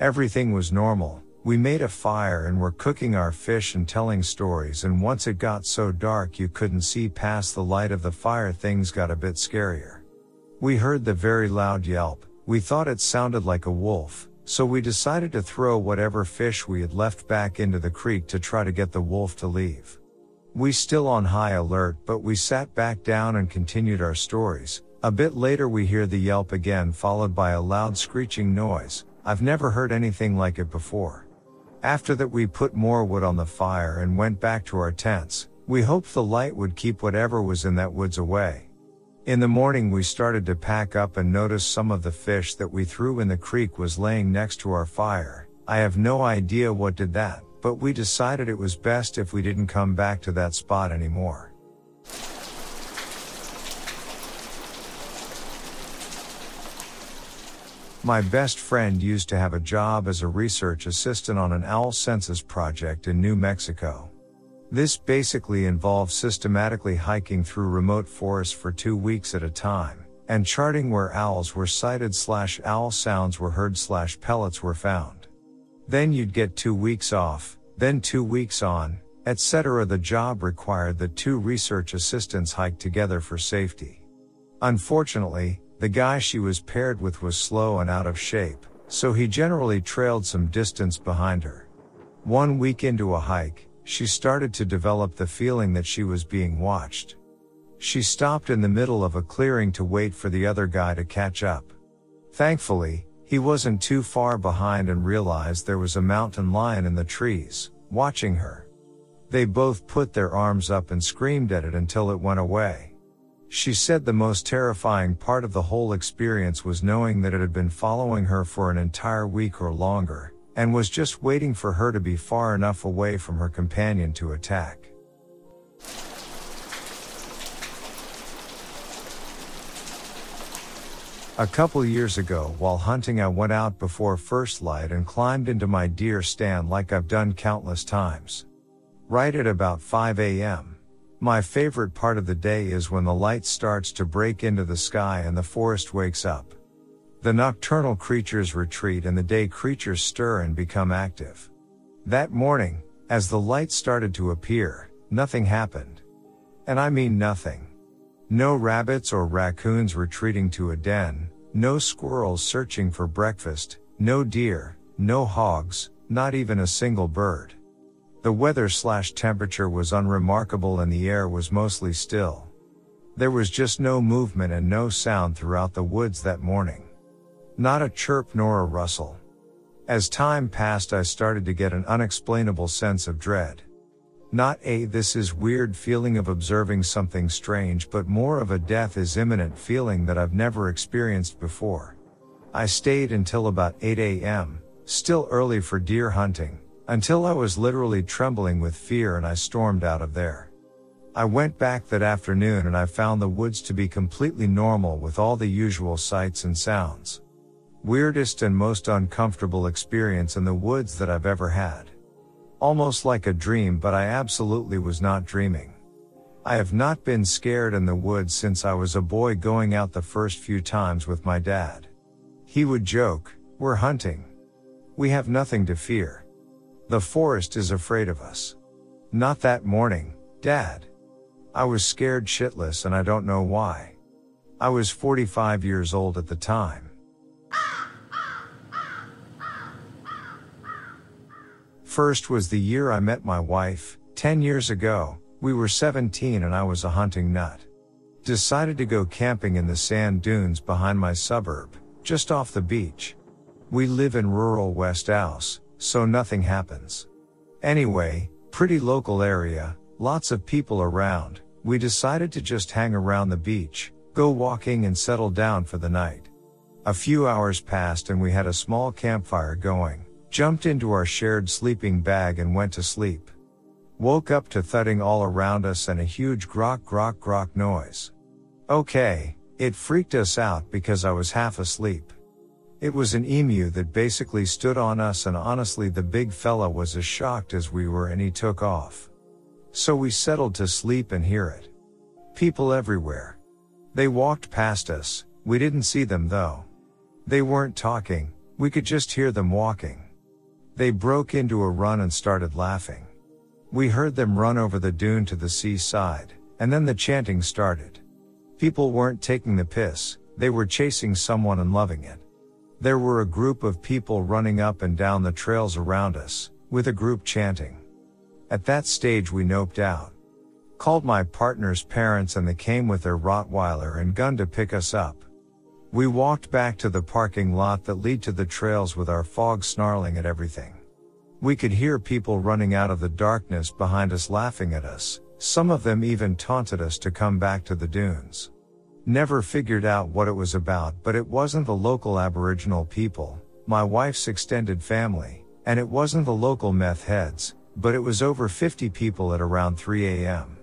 Everything was normal. We made a fire and were cooking our fish and telling stories and once it got so dark you couldn't see past the light of the fire things got a bit scarier. We heard the very loud yelp, we thought it sounded like a wolf, so we decided to throw whatever fish we had left back into the creek to try to get the wolf to leave. We still on high alert, but we sat back down and continued our stories. A bit later we hear the yelp again followed by a loud screeching noise. I've never heard anything like it before. After that we put more wood on the fire and went back to our tents. We hoped the light would keep whatever was in that woods away. In the morning we started to pack up and noticed some of the fish that we threw in the creek was laying next to our fire. I have no idea what did that but we decided it was best if we didn't come back to that spot anymore. My best friend used to have a job as a research assistant on an owl census project in New Mexico. This basically involves systematically hiking through remote forests for two weeks at a time, and charting where owls were sighted slash owl sounds were heard slash pellets were found. Then you'd get two weeks off, then two weeks on, etc. The job required that two research assistants hike together for safety. Unfortunately, the guy she was paired with was slow and out of shape, so he generally trailed some distance behind her. One week into a hike, she started to develop the feeling that she was being watched. She stopped in the middle of a clearing to wait for the other guy to catch up. Thankfully, he wasn't too far behind and realized there was a mountain lion in the trees, watching her. They both put their arms up and screamed at it until it went away. She said the most terrifying part of the whole experience was knowing that it had been following her for an entire week or longer, and was just waiting for her to be far enough away from her companion to attack. A couple years ago, while hunting, I went out before first light and climbed into my deer stand like I've done countless times. Right at about 5 a.m. My favorite part of the day is when the light starts to break into the sky and the forest wakes up. The nocturnal creatures retreat and the day creatures stir and become active. That morning, as the light started to appear, nothing happened. And I mean nothing. No rabbits or raccoons retreating to a den, no squirrels searching for breakfast, no deer, no hogs, not even a single bird. The weather slash temperature was unremarkable and the air was mostly still. There was just no movement and no sound throughout the woods that morning. Not a chirp nor a rustle. As time passed I started to get an unexplainable sense of dread. Not a this is weird feeling of observing something strange, but more of a death is imminent feeling that I've never experienced before. I stayed until about 8 a.m., still early for deer hunting, until I was literally trembling with fear and I stormed out of there. I went back that afternoon and I found the woods to be completely normal with all the usual sights and sounds. Weirdest and most uncomfortable experience in the woods that I've ever had. Almost like a dream, but I absolutely was not dreaming. I have not been scared in the woods since I was a boy going out the first few times with my dad. He would joke, we're hunting. We have nothing to fear. The forest is afraid of us. Not that morning, dad. I was scared shitless and I don't know why. I was 45 years old at the time. First was the year I met my wife, 10 years ago, we were 17 and I was a hunting nut. Decided to go camping in the sand dunes behind my suburb, just off the beach. We live in rural West Oz, so nothing happens. Anyway, pretty local area, lots of people around, we decided to just hang around the beach, go walking and settle down for the night. A few hours passed and we had a small campfire going jumped into our shared sleeping bag and went to sleep. Woke up to thudding all around us and a huge grok grok grok noise. Okay, it freaked us out because I was half asleep. It was an emu that basically stood on us and honestly the big fella was as shocked as we were and he took off. So we settled to sleep and hear it. People everywhere. They walked past us, we didn't see them though. They weren't talking, we could just hear them walking. They broke into a run and started laughing. We heard them run over the dune to the seaside, and then the chanting started. People weren't taking the piss, they were chasing someone and loving it. There were a group of people running up and down the trails around us, with a group chanting. At that stage we noped out. Called my partner's parents and they came with their Rottweiler and gun to pick us up. We walked back to the parking lot that lead to the trails with our fog snarling at everything. We could hear people running out of the darkness behind us laughing at us. Some of them even taunted us to come back to the dunes. Never figured out what it was about, but it wasn't the local Aboriginal people, my wife's extended family, and it wasn't the local meth heads, but it was over 50 people at around 3 a.m.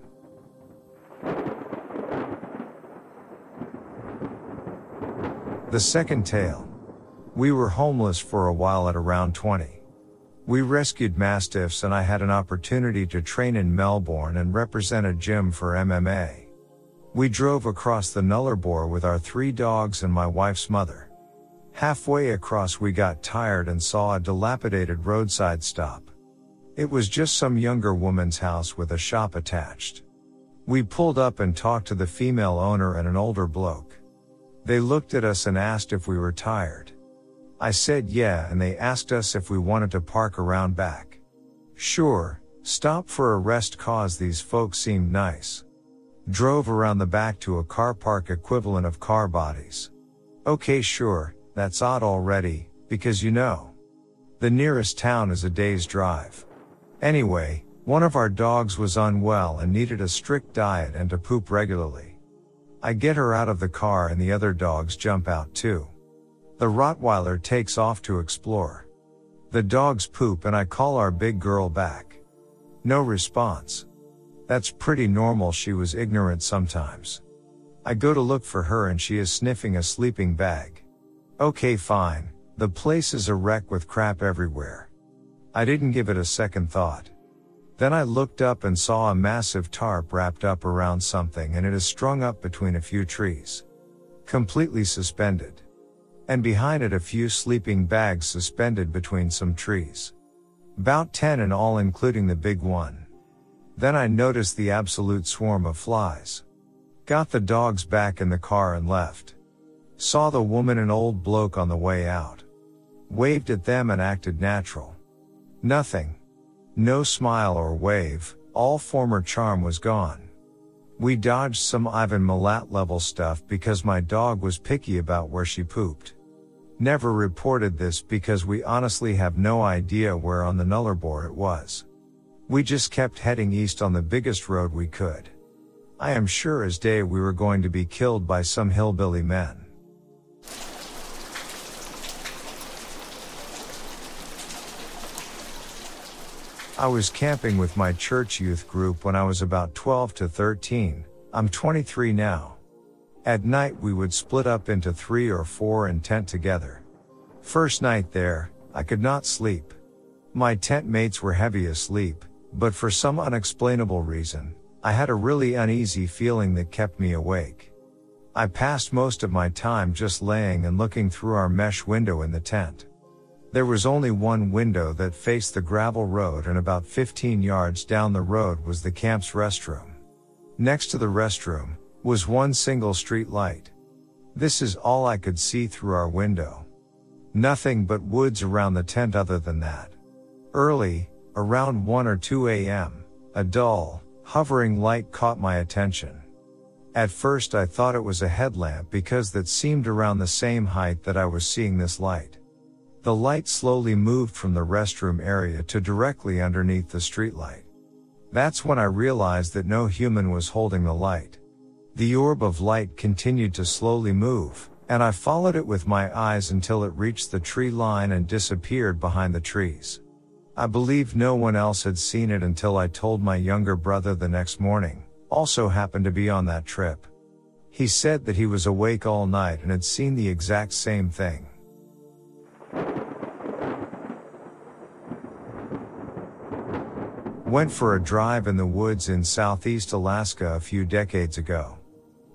The second tale. We were homeless for a while at around 20. We rescued mastiffs and I had an opportunity to train in Melbourne and represent a gym for MMA. We drove across the Nullarbor with our three dogs and my wife's mother. Halfway across we got tired and saw a dilapidated roadside stop. It was just some younger woman's house with a shop attached. We pulled up and talked to the female owner and an older bloke. They looked at us and asked if we were tired. I said yeah and they asked us if we wanted to park around back. Sure, stop for a rest cause these folks seemed nice. Drove around the back to a car park equivalent of car bodies. Okay sure, that's odd already, because you know. The nearest town is a day's drive. Anyway, one of our dogs was unwell and needed a strict diet and to poop regularly. I get her out of the car and the other dogs jump out too. The Rottweiler takes off to explore. The dogs poop and I call our big girl back. No response. That's pretty normal, she was ignorant sometimes. I go to look for her and she is sniffing a sleeping bag. Okay fine, the place is a wreck with crap everywhere. I didn't give it a second thought. Then I looked up and saw a massive tarp wrapped up around something and it is strung up between a few trees. Completely suspended. And behind it a few sleeping bags suspended between some trees. About 10 in all including the big one. Then I noticed the absolute swarm of flies. Got the dogs back in the car and left. Saw the woman and old bloke on the way out. Waved at them and acted natural. Nothing. No smile or wave, all former charm was gone. We dodged some Ivan Milat level stuff because my dog was picky about where she pooped. Never reported this because we honestly have no idea where on the Nullarbor it was. We just kept heading east on the biggest road we could. I am sure as day we were going to be killed by some hillbilly men. I was camping with my church youth group when I was about 12 to 13. I'm 23 now. At night we would split up into three or four and tent together. First night there, I could not sleep. My tent mates were heavy asleep, but for some unexplainable reason, I had a really uneasy feeling that kept me awake. I passed most of my time just laying and looking through our mesh window in the tent. There was only one window that faced the gravel road and about 15 yards down the road was the camp's restroom. Next to the restroom was one single street light. This is all I could see through our window. Nothing but woods around the tent other than that. Early, around 1 or 2 a.m., a dull, hovering light caught my attention. At first I thought it was a headlamp because that seemed around the same height that I was seeing this light. The light slowly moved from the restroom area to directly underneath the streetlight. That's when I realized that no human was holding the light. The orb of light continued to slowly move, and I followed it with my eyes until it reached the tree line and disappeared behind the trees. I believed no one else had seen it until I told my younger brother the next morning, also happened to be on that trip. He said that he was awake all night and had seen the exact same thing. Went for a drive in the woods in southeast Alaska a few decades ago.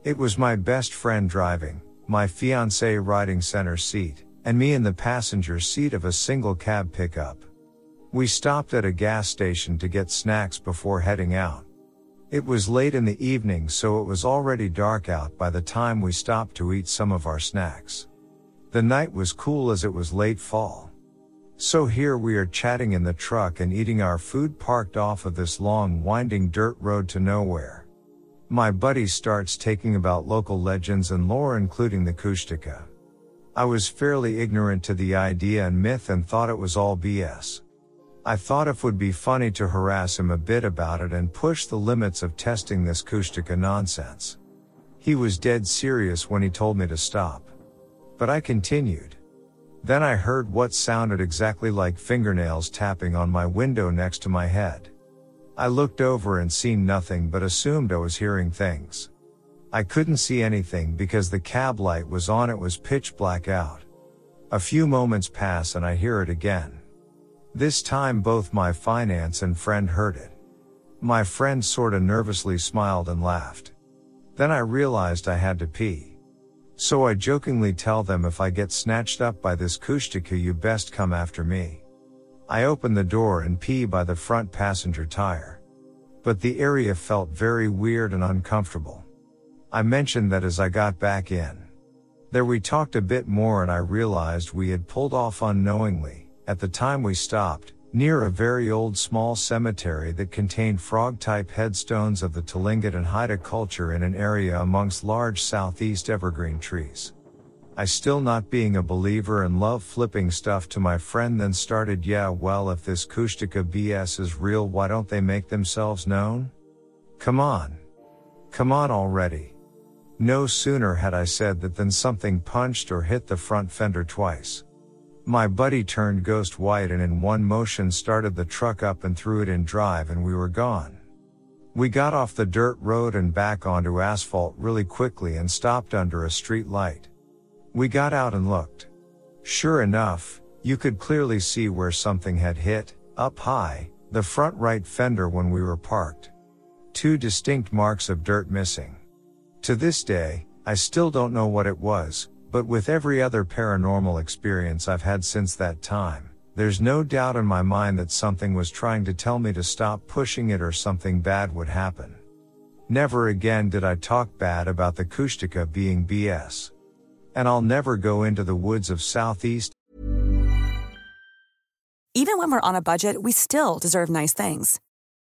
It was my best friend driving, my fiance riding center seat, and me in the passenger seat of a single cab pickup. We stopped at a gas station to get snacks before heading out. It was late in the evening so it was already dark out by the time we stopped to eat some of our snacks. The night was cool as it was late fall. So here we are chatting in the truck and eating our food parked off of this long winding dirt road to nowhere. My buddy starts taking about local legends and lore including the Kushtaka. I was fairly ignorant to the idea and myth and thought it was all BS. I thought it would be funny to harass him a bit about it and push the limits of testing this Kushtaka nonsense. He was dead serious when he told me to stop. But I continued. Then I heard what sounded exactly like fingernails tapping on my window next to my head. I looked over and seen nothing but assumed I was hearing things. I couldn't see anything because the cab light was on, it was pitch black out. A few moments pass and I hear it again. This time both my finance and friend heard it. My friend sorta nervously smiled and laughed. Then I realized I had to pee. So I jokingly tell them if I get snatched up by this Kushtaka you best come after me. I open the door and pee by the front passenger tire. But the area felt very weird and uncomfortable. I mentioned that as I got back in. There we talked a bit more and I realized we had pulled off unknowingly, at the time we stopped, near a very old small cemetery that contained frog-type headstones of the Tlingit and Haida culture in an area amongst large southeast evergreen trees. I still not being a believer and love flipping stuff to my friend then started yeah well if this Kushtaka BS is real why don't they make themselves known? Come on. Come on already. No sooner had I said that than something punched or hit the front fender twice. My buddy turned ghost white and in one motion started the truck up and threw it in drive and we were gone. We got off the dirt road and back onto asphalt really quickly and stopped under a street light. We got out and looked. Sure enough, you could clearly see where something had hit, up high, the front right fender when we were parked. Two distinct marks of dirt missing. To this day, I still don't know what it was, but with every other paranormal experience I've had since that time, there's no doubt in my mind that something was trying to tell me to stop pushing it or something bad would happen. Never again did I talk bad about the Kushtaka being BS. And I'll never go into the woods of Southeast. Even when we're on a budget, we still deserve nice things.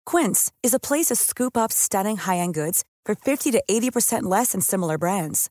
Quince is a place to scoop up stunning high-end goods for 50 to 80% less than similar brands.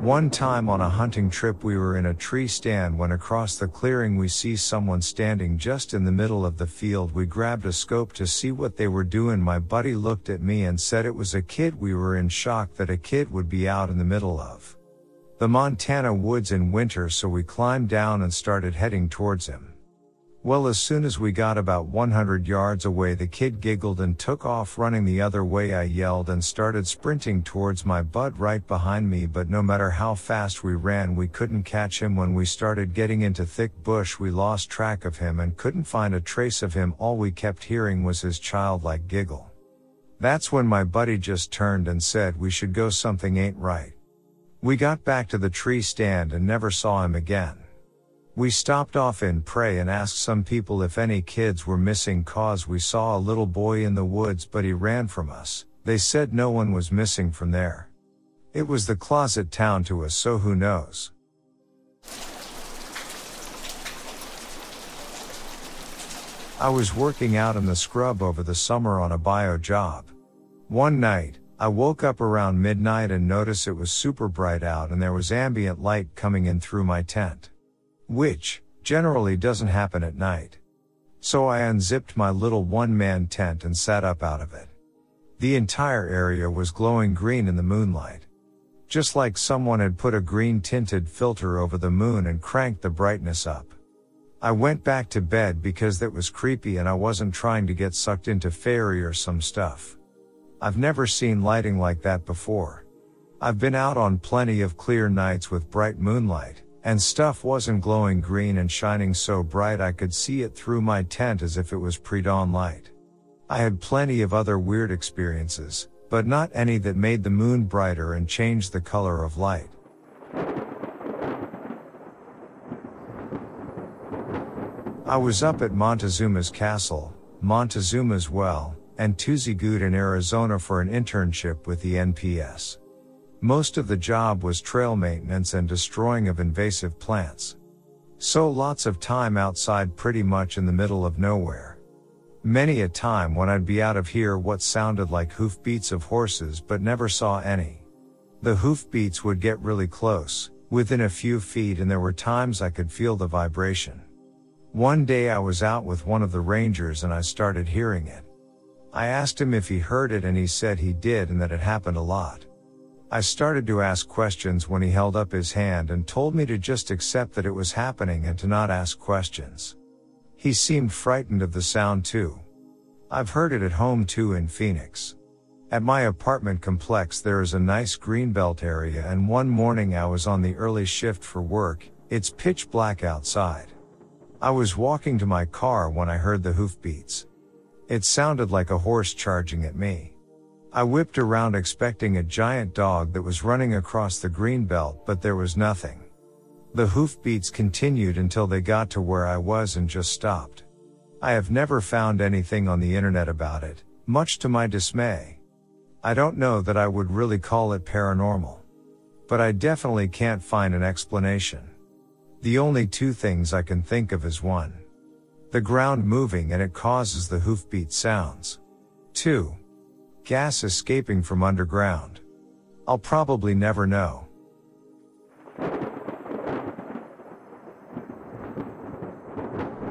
One time on a hunting trip we were in a tree stand when across the clearing we see someone standing just in the middle of the field we grabbed a scope to see what they were doing my buddy looked at me and said it was a kid we were in shock that a kid would be out in the middle of the Montana woods in winter so we climbed down and started heading towards him. Well, as soon as we got about 100 yards away, the kid giggled and took off running the other way. I yelled and started sprinting towards my bud right behind me, but no matter how fast we ran, we couldn't catch him. When we started getting into thick bush, we lost track of him and couldn't find a trace of him. All we kept hearing was his childlike giggle. That's when my buddy just turned and said we should go something ain't right. We got back to the tree stand and never saw him again. We stopped off in Pray and asked some people if any kids were missing cause we saw a little boy in the woods but he ran from us. They said no one was missing from there. It was the closet town to us so who knows. I was working out in the scrub over the summer on a bio job. One night, I woke up around midnight and noticed it was super bright out and there was ambient light coming in through my tent. Which, generally doesn't happen at night. So I unzipped my little one man tent and sat up out of it. The entire area was glowing green in the moonlight. Just like someone had put a green tinted filter over the moon and cranked the brightness up. I went back to bed because that was creepy and I wasn't trying to get sucked into fairy or some stuff. I've never seen lighting like that before. I've been out on plenty of clear nights with bright moonlight, and stuff wasn't glowing green and shining so bright I could see it through my tent as if it was pre-dawn light. I had plenty of other weird experiences, but not any that made the moon brighter and changed the color of light. I was up at Montezuma's castle, Montezuma's well, and Tuzigoot in Arizona for an internship with the NPS. Most of the job was trail maintenance and destroying of invasive plants. So lots of time outside pretty much in the middle of nowhere. Many a time when I'd be out of here what sounded like hoofbeats of horses but never saw any. The hoofbeats would get really close, within a few feet and there were times I could feel the vibration. One day I was out with one of the rangers and I started hearing it. I asked him if he heard it and he said he did and that it happened a lot. I started to ask questions when he held up his hand and told me to just accept that it was happening and to not ask questions. He seemed frightened of the sound too. I've heard it at home too in Phoenix. At my apartment complex there is a nice greenbelt area and one morning I was on the early shift for work, it's pitch black outside. I was walking to my car when I heard the hoofbeats. It sounded like a horse charging at me. I whipped around expecting a giant dog that was running across the green belt, but there was nothing. The hoofbeats continued until they got to where I was and just stopped. I have never found anything on the internet about it, much to my dismay. I don't know that I would really call it paranormal. But I definitely can't find an explanation. The only two things I can think of is one. The ground moving and it causes the hoofbeat sounds. 2. Gas escaping from underground. I'll probably never know.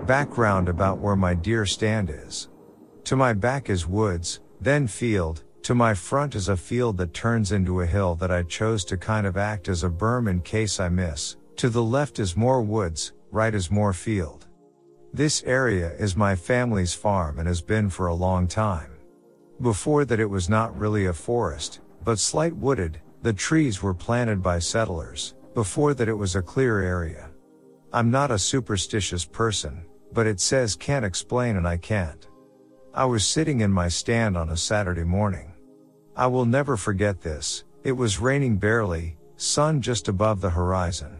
Background about where my deer stand is. To my back is woods, then field, to my front is a field that turns into a hill that I chose to kind of act as a berm in case I miss, to the left is more woods, right is more field. This area is my family's farm and has been for a long time. Before that it was not really a forest, but slight wooded, the trees were planted by settlers, before that it was a clear area. I'm not a superstitious person, but it says can't explain and I can't. I was sitting in my stand on a Saturday morning. I will never forget this, it was raining barely, sun just above the horizon.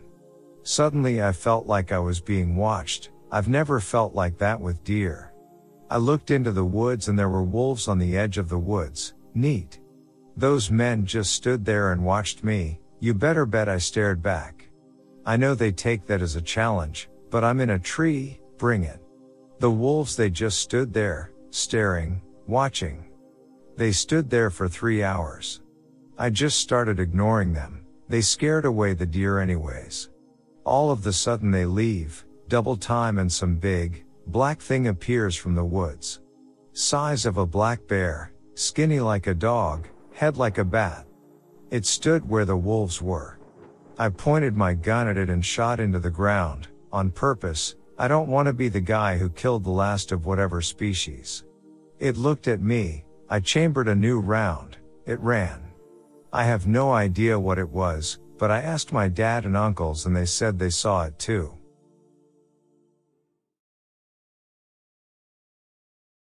Suddenly I felt like I was being watched. I've never felt like that with deer. I looked into the woods and there were wolves on the edge of the woods. Neat. Those men just stood there and watched me. You better bet I stared back. I know they take that as a challenge, but I'm in a tree, bring it. The wolves they just stood there, staring, watching. They stood there for three hours. I just started ignoring them. They scared away the deer anyways. All of the sudden they leave, double time and some big, black thing appears from the woods. Size of a black bear, skinny like a dog, head like a bat. It stood where the wolves were. I pointed my gun at it and shot into the ground, on purpose, I don't want to be the guy who killed the last of whatever species. It looked at me, I chambered a new round, it ran. I have no idea what it was, but I asked my dad and uncles and they said they saw it too.